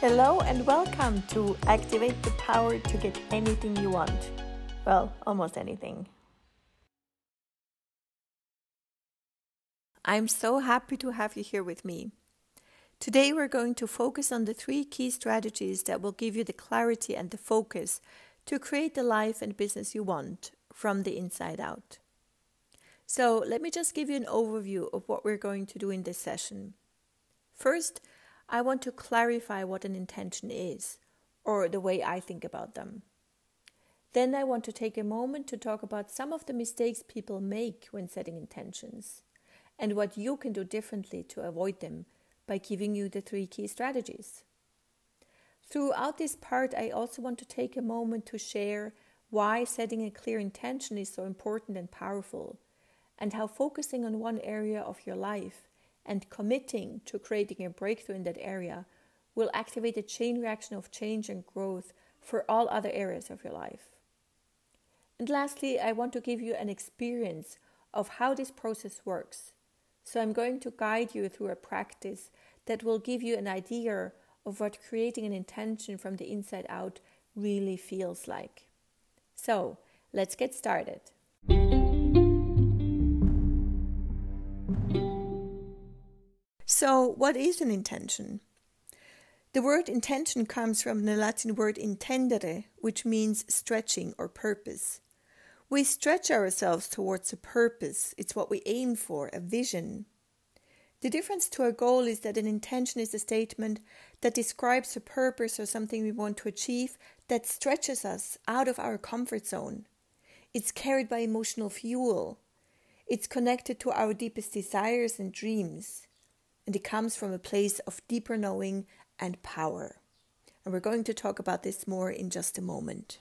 Hello and welcome to Activate the Power to Get Anything You Want. Well, almost anything. I'm so happy to have you here with me. Today, we're going to focus on the three key strategies that will give you the clarity and the focus to create the life and business you want from the inside out. So, let me just give you an overview of what we're going to do in this session. First, I want to clarify what an intention is, or the way I think about them. Then I want to take a moment to talk about some of the mistakes people make when setting intentions and what you can do differently to avoid them by giving you the three key strategies. Throughout this part, I also want to take a moment to share why setting a clear intention is so important and powerful, and how focusing on one area of your life and committing to creating a breakthrough in that area will activate a chain reaction of change and growth for all other areas of your life. And lastly, I want to give you an experience of how this process works. So I'm going to guide you through a practice that will give you an idea of what creating an intention from the inside out really feels like. So let's get started. So, what is an intention? The word intention comes from the Latin word intendere, which means stretching or purpose. We stretch ourselves towards a purpose, it's what we aim for, a vision. The difference to a goal is that an intention is a statement that describes a purpose or something we want to achieve that stretches us out of our comfort zone. It's carried by emotional fuel. It's connected to our deepest desires and dreams and it comes from a place of deeper knowing and power. And we're going to talk about this more in just a moment.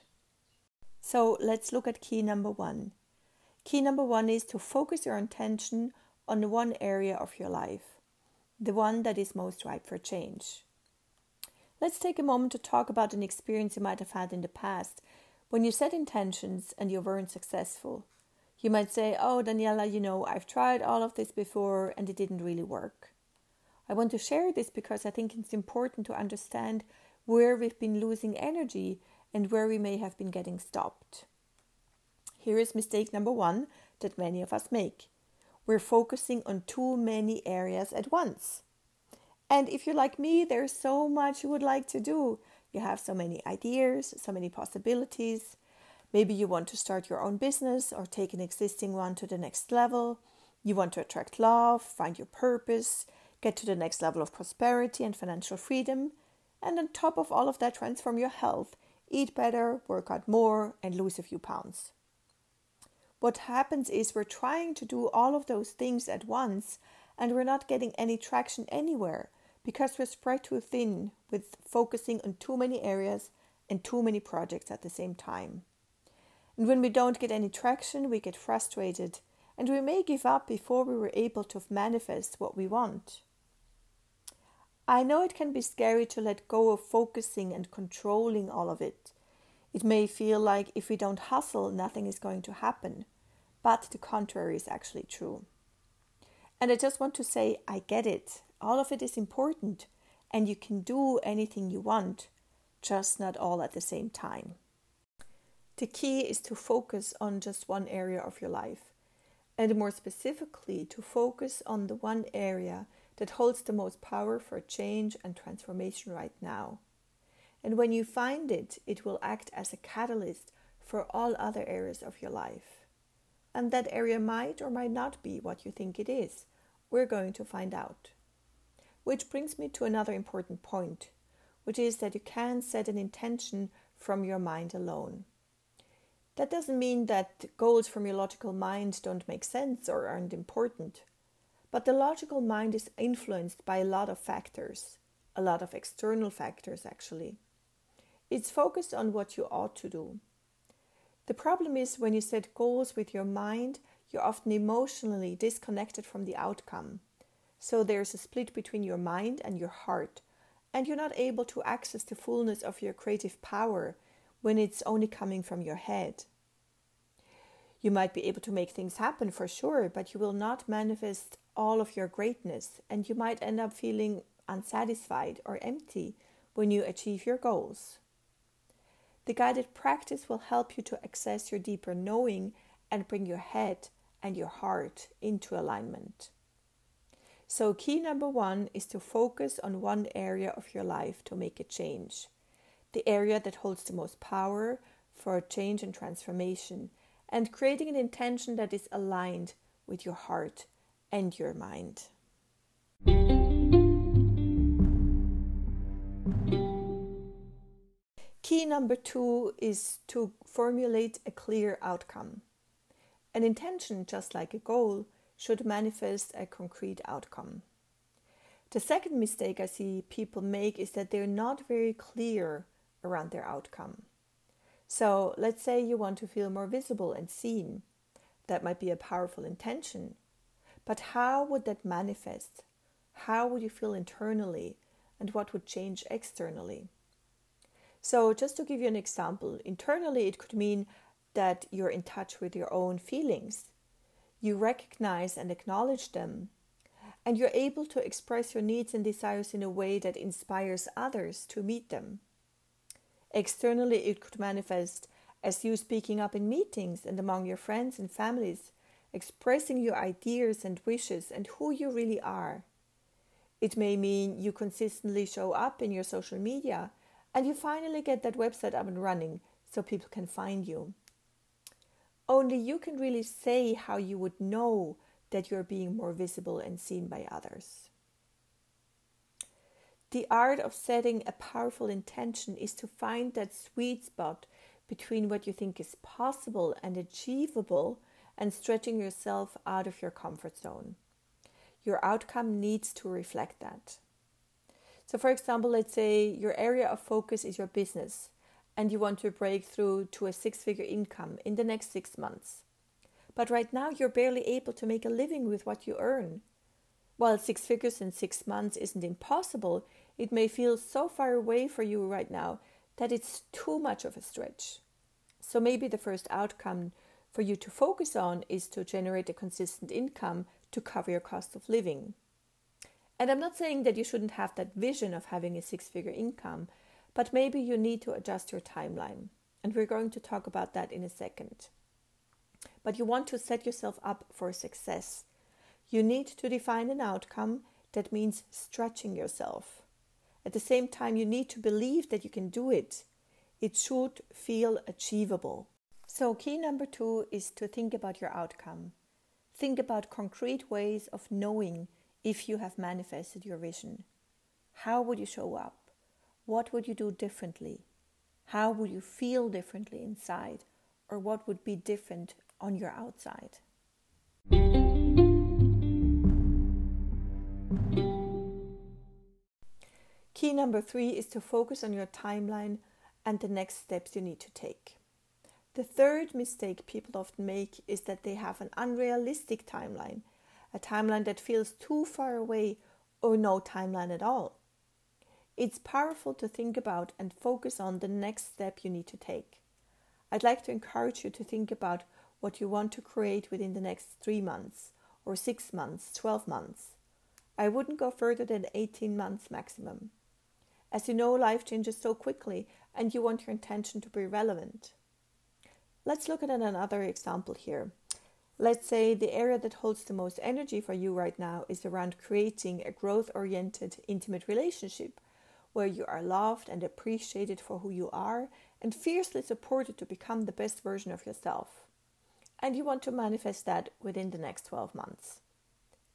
So let's look at key number one. Key number one is to focus your attention on the one area of your life, the one that is most ripe for change. Let's take a moment to talk about an experience you might have had in the past when you set intentions and you weren't successful. You might say, Oh, Daniela, you know, I've tried all of this before and it didn't really work. I want to share this because I think it's important to understand where we've been losing energy and where we may have been getting stopped. Here is mistake number one that many of us make we're focusing on too many areas at once. And if you're like me, there's so much you would like to do. You have so many ideas, so many possibilities. Maybe you want to start your own business or take an existing one to the next level. You want to attract love, find your purpose, get to the next level of prosperity and financial freedom, and on top of all of that, transform your health, eat better, work out more, and lose a few pounds. What happens is we're trying to do all of those things at once, and we're not getting any traction anywhere because we're spread too thin with focusing on too many areas and too many projects at the same time. And when we don't get any traction, we get frustrated and we may give up before we were able to manifest what we want. I know it can be scary to let go of focusing and controlling all of it. It may feel like if we don't hustle, nothing is going to happen, but the contrary is actually true. And I just want to say, I get it. All of it is important, and you can do anything you want, just not all at the same time. The key is to focus on just one area of your life, and more specifically, to focus on the one area that holds the most power for change and transformation right now. And when you find it, it will act as a catalyst for all other areas of your life. And that area might or might not be what you think it is. We're going to find out. Which brings me to another important point, which is that you can set an intention from your mind alone. That doesn't mean that goals from your logical mind don't make sense or aren't important. But the logical mind is influenced by a lot of factors, a lot of external factors actually. It's focused on what you ought to do. The problem is when you set goals with your mind, you're often emotionally disconnected from the outcome. So there's a split between your mind and your heart, and you're not able to access the fullness of your creative power when it's only coming from your head. You might be able to make things happen for sure, but you will not manifest all of your greatness, and you might end up feeling unsatisfied or empty when you achieve your goals. The guided practice will help you to access your deeper knowing and bring your head and your heart into alignment. So, key number one is to focus on one area of your life to make a change, the area that holds the most power for change and transformation, and creating an intention that is aligned with your heart and your mind. Key number two is to formulate a clear outcome. An intention, just like a goal, should manifest a concrete outcome. The second mistake I see people make is that they're not very clear around their outcome. So, let's say you want to feel more visible and seen. That might be a powerful intention. But how would that manifest? How would you feel internally? And what would change externally? So, just to give you an example, internally it could mean that you're in touch with your own feelings. You recognize and acknowledge them, and you're able to express your needs and desires in a way that inspires others to meet them. Externally, it could manifest as you speaking up in meetings and among your friends and families, expressing your ideas and wishes and who you really are. It may mean you consistently show up in your social media and you finally get that website up and running so people can find you. Only you can really say how you would know that you're being more visible and seen by others. The art of setting a powerful intention is to find that sweet spot between what you think is possible and achievable and stretching yourself out of your comfort zone. Your outcome needs to reflect that. So, for example, let's say your area of focus is your business and you want to break through to a six figure income in the next six months. But right now, you're barely able to make a living with what you earn. While six figures in six months isn't impossible, it may feel so far away for you right now that it's too much of a stretch. So maybe the first outcome for you to focus on is to generate a consistent income to cover your cost of living. And I'm not saying that you shouldn't have that vision of having a six figure income, but maybe you need to adjust your timeline. And we're going to talk about that in a second. But you want to set yourself up for success. You need to define an outcome that means stretching yourself. At the same time, you need to believe that you can do it. It should feel achievable. So, key number two is to think about your outcome. Think about concrete ways of knowing if you have manifested your vision? How would you show up? What would you do differently? How would you feel differently inside? Or what would be different on your outside? Key number three is to focus on your timeline and the next steps you need to take. The third mistake people often make is that they have an unrealistic timeline a timeline that feels too far away or no timeline at all. It's powerful to think about and focus on the next step you need to take. I'd like to encourage you to think about what you want to create within the next three months, or six months, 12 months. I wouldn't go further than 18 months maximum. As you know, life changes so quickly and you want your intention to be relevant. Let's look at another example here. Let's say the area that holds the most energy for you right now is around creating a growth oriented, intimate relationship where you are loved and appreciated for who you are and fiercely supported to become the best version of yourself. And you want to manifest that within the next 12 months.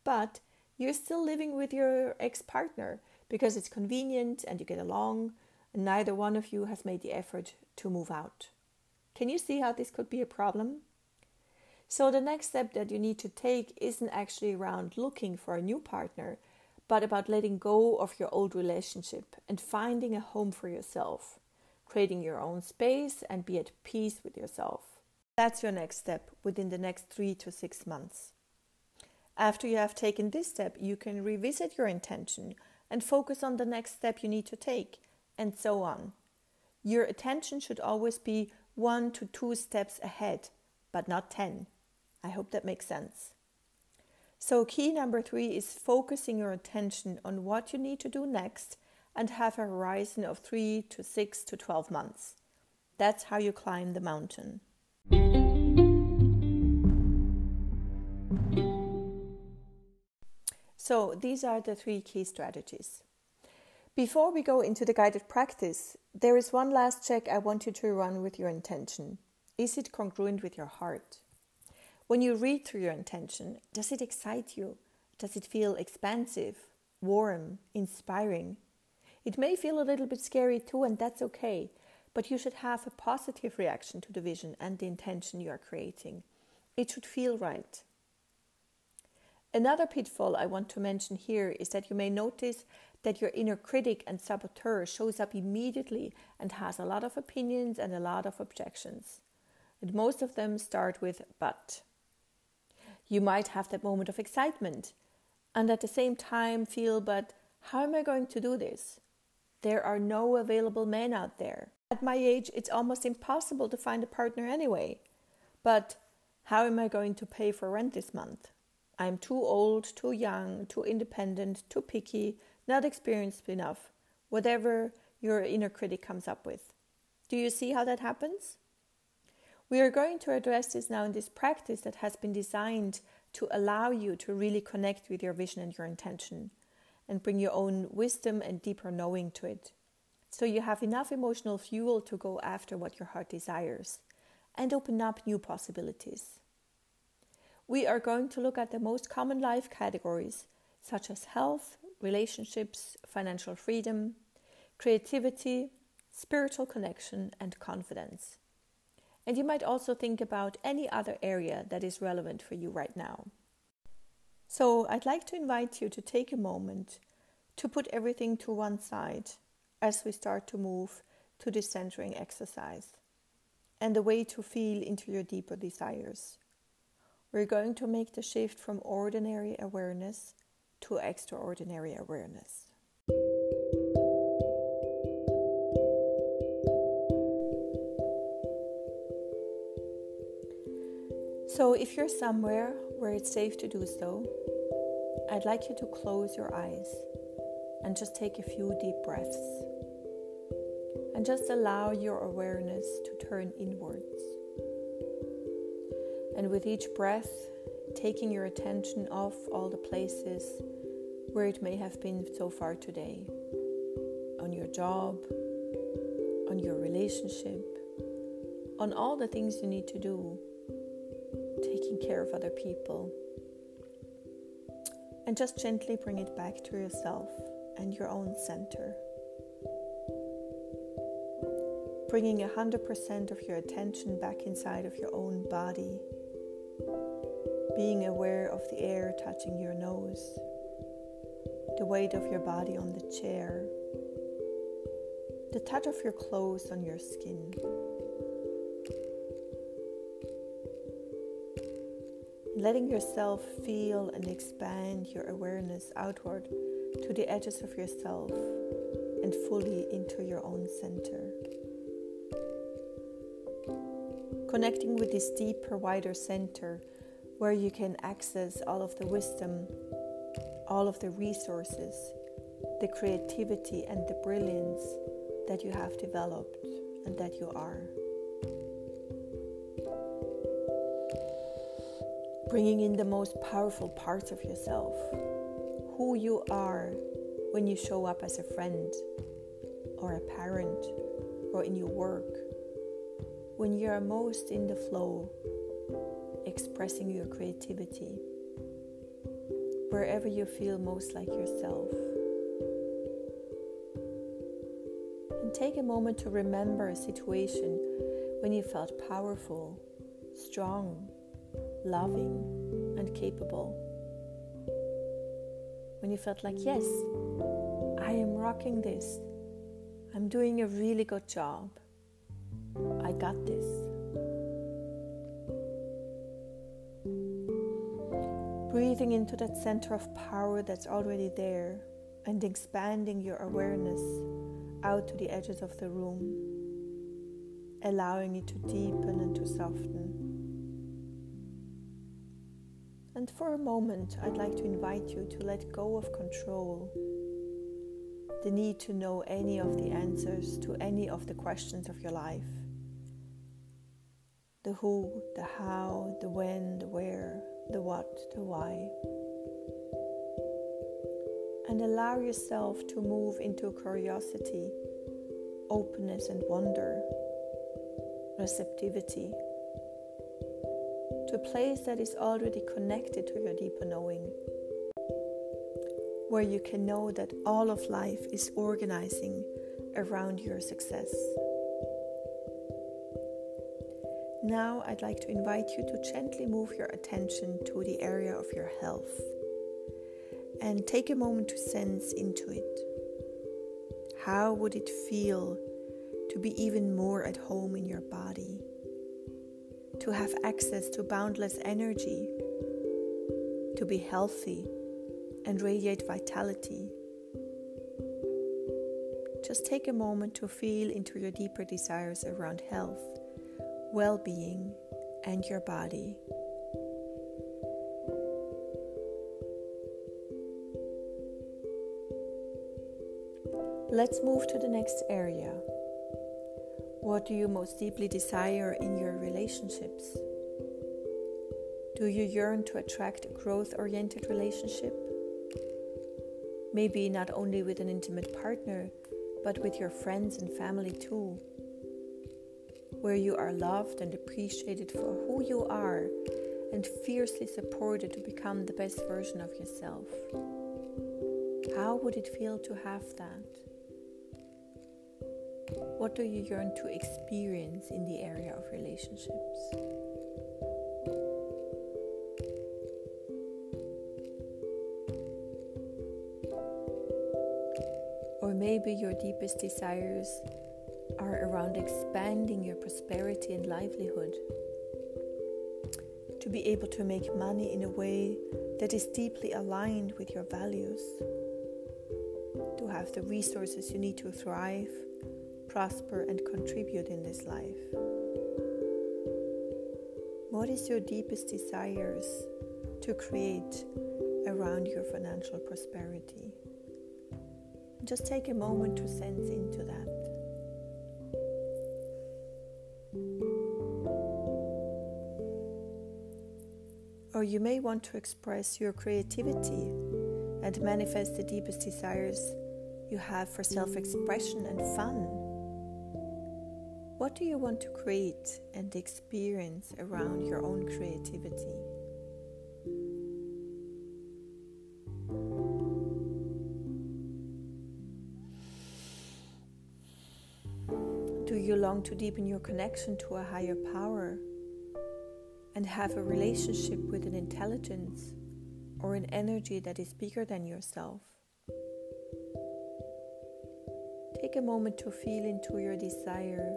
But you're still living with your ex partner because it's convenient and you get along, and neither one of you has made the effort to move out. Can you see how this could be a problem? So, the next step that you need to take isn't actually around looking for a new partner, but about letting go of your old relationship and finding a home for yourself, creating your own space and be at peace with yourself. That's your next step within the next three to six months. After you have taken this step, you can revisit your intention and focus on the next step you need to take, and so on. Your attention should always be one to two steps ahead, but not 10. I hope that makes sense. So, key number three is focusing your attention on what you need to do next and have a horizon of 3 to 6 to 12 months. That's how you climb the mountain. So, these are the three key strategies. Before we go into the guided practice, there is one last check I want you to run with your intention. Is it congruent with your heart? When you read through your intention, does it excite you? Does it feel expansive, warm, inspiring? It may feel a little bit scary too, and that's okay, but you should have a positive reaction to the vision and the intention you are creating. It should feel right. Another pitfall I want to mention here is that you may notice that your inner critic and saboteur shows up immediately and has a lot of opinions and a lot of objections. And most of them start with but. You might have that moment of excitement and at the same time feel, but how am I going to do this? There are no available men out there. At my age, it's almost impossible to find a partner anyway. But how am I going to pay for rent this month? I'm too old, too young, too independent, too picky, not experienced enough, whatever your inner critic comes up with. Do you see how that happens? We are going to address this now in this practice that has been designed to allow you to really connect with your vision and your intention and bring your own wisdom and deeper knowing to it. So you have enough emotional fuel to go after what your heart desires and open up new possibilities. We are going to look at the most common life categories such as health, relationships, financial freedom, creativity, spiritual connection, and confidence. And you might also think about any other area that is relevant for you right now. So, I'd like to invite you to take a moment to put everything to one side as we start to move to this centering exercise and the way to feel into your deeper desires. We're going to make the shift from ordinary awareness to extraordinary awareness. So, if you're somewhere where it's safe to do so, I'd like you to close your eyes and just take a few deep breaths. And just allow your awareness to turn inwards. And with each breath, taking your attention off all the places where it may have been so far today on your job, on your relationship, on all the things you need to do taking care of other people. And just gently bring it back to yourself and your own center. Bringing 100% of your attention back inside of your own body. Being aware of the air touching your nose, the weight of your body on the chair, the touch of your clothes on your skin. letting yourself feel and expand your awareness outward to the edges of yourself and fully into your own center. Connecting with this deeper, wider center where you can access all of the wisdom, all of the resources, the creativity, and the brilliance that you have developed and that you are. bringing in the most powerful parts of yourself, who you are when you show up as a friend or a parent or in your work, when you are most in the flow, expressing your creativity, wherever you feel most like yourself. And take a moment to remember a situation when you felt powerful, strong, loving, and capable. When you felt like, yes, I am rocking this, I'm doing a really good job, I got this. Breathing into that center of power that's already there and expanding your awareness out to the edges of the room, allowing it to deepen and to soften. And for a moment, I'd like to invite you to let go of control. the need to know any of the answers to any of the questions of your life the who, the how, the when, the where, the what, the why. And allow yourself to move into curiosity, openness, and wonder, receptivity, to a place that is already connected to your deeper knowing, where you can know that all of life is organizing around your success. Now, I'd like to invite you to gently move your attention to the area of your health and take a moment to sense into it. How would it feel to be even more at home in your body? To have access to boundless energy? To be healthy and radiate vitality? Just take a moment to feel into your deeper desires around health well being, and your body. Let's move to the next area. What do you most deeply desire in your relationships? Do you yearn to attract a growth oriented relationship? Maybe not only with an intimate partner, but with your friends and family too where you are loved and appreciated for who you are and fiercely supported to become the best version of yourself. How would it feel to have that? What do you yearn to experience in the area of relationships? Or maybe your deepest desires are around expanding your prosperity and livelihood. To be able to make money in a way that is deeply aligned with your values. To have the resources you need to thrive, prosper, and contribute in this life. What is your deepest desires to create around your financial prosperity? Just take a moment to sense into that. You may want to express your creativity and manifest the deepest desires you have for self expression and fun. What do you want to create and experience around your own creativity? Do you long to deepen your connection to a higher power? And have a relationship with an intelligence or an energy that is bigger than yourself. Take a moment to feel into your desire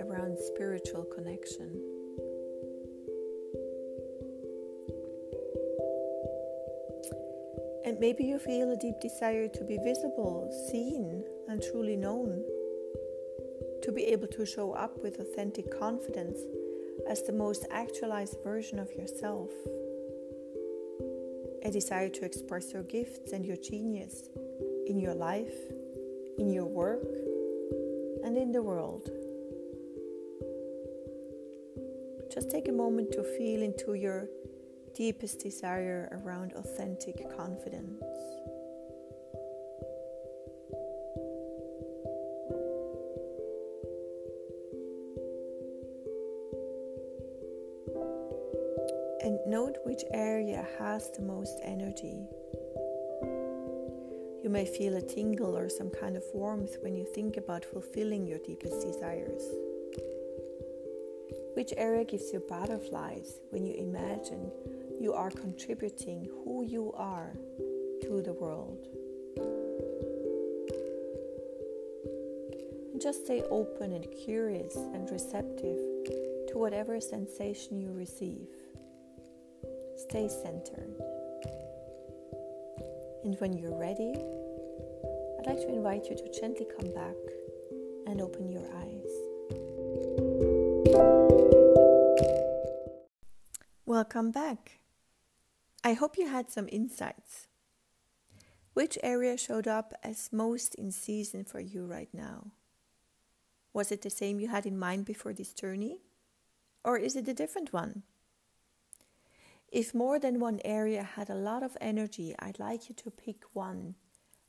around spiritual connection. And maybe you feel a deep desire to be visible, seen, and truly known. To be able to show up with authentic confidence as the most actualized version of yourself. A desire to express your gifts and your genius in your life, in your work, and in the world. Just take a moment to feel into your deepest desire around authentic confidence. And note which area has the most energy. You may feel a tingle or some kind of warmth when you think about fulfilling your deepest desires. Which area gives you butterflies when you imagine you are contributing who you are to the world? And just stay open and curious and receptive to whatever sensation you receive. Stay centered. And when you're ready, I'd like to invite you to gently come back and open your eyes. Welcome back. I hope you had some insights. Which area showed up as most in season for you right now? Was it the same you had in mind before this journey? Or is it a different one? If more than one area had a lot of energy, I'd like you to pick one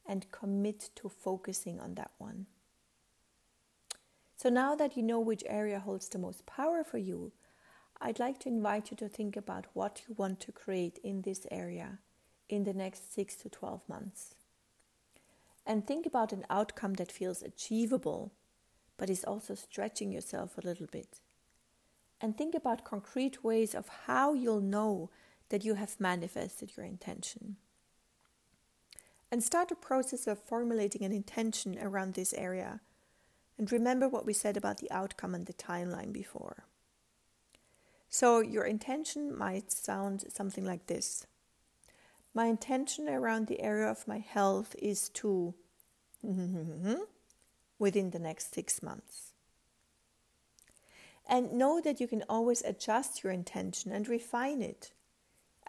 and commit to focusing on that one. So now that you know which area holds the most power for you, I'd like to invite you to think about what you want to create in this area in the next 6 to 12 months. And think about an outcome that feels achievable, but is also stretching yourself a little bit. And think about concrete ways of how you'll know that you have manifested your intention. And start a process of formulating an intention around this area. And remember what we said about the outcome and the timeline before. So, your intention might sound something like this My intention around the area of my health is to within the next six months. And know that you can always adjust your intention and refine it.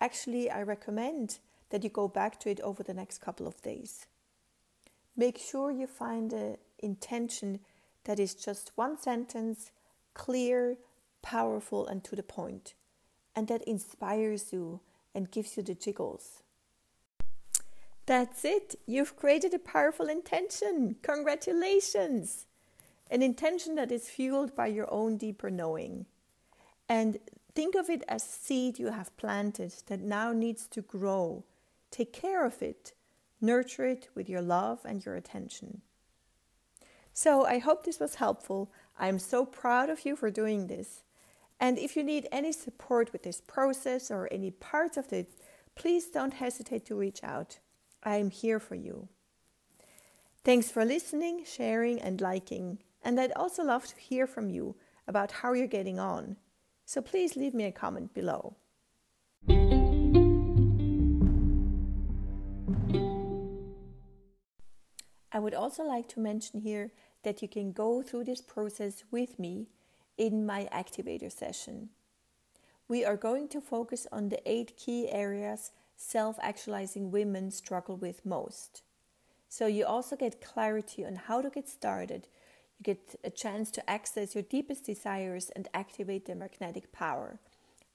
Actually, I recommend that you go back to it over the next couple of days. Make sure you find an intention that is just one sentence, clear, powerful and to the point, and that inspires you and gives you the jiggles. That's it. You've created a powerful intention. Congratulations! An intention that is fueled by your own deeper knowing. And think of it as seed you have planted that now needs to grow. Take care of it. Nurture it with your love and your attention. So, I hope this was helpful. I'm so proud of you for doing this. And if you need any support with this process or any parts of it, please don't hesitate to reach out. I am here for you. Thanks for listening, sharing, and liking. And I'd also love to hear from you about how you're getting on. So please leave me a comment below. I would also like to mention here that you can go through this process with me in my activator session. We are going to focus on the eight key areas self actualizing women struggle with most. So, you also get clarity on how to get started. You get a chance to access your deepest desires and activate their magnetic power.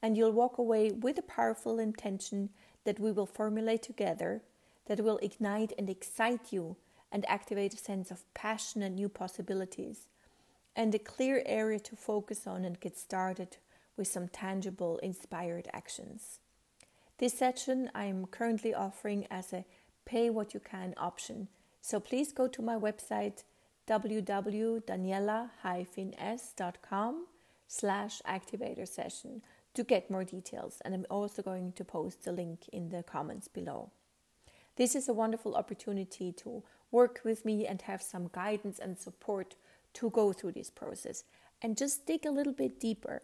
And you'll walk away with a powerful intention that we will formulate together that will ignite and excite you and activate a sense of passion and new possibilities and a clear area to focus on and get started with some tangible, inspired actions. This session I am currently offering as a pay what you can option. So please go to my website www.daniela-s.com slash activator session to get more details and I'm also going to post the link in the comments below. This is a wonderful opportunity to work with me and have some guidance and support to go through this process and just dig a little bit deeper.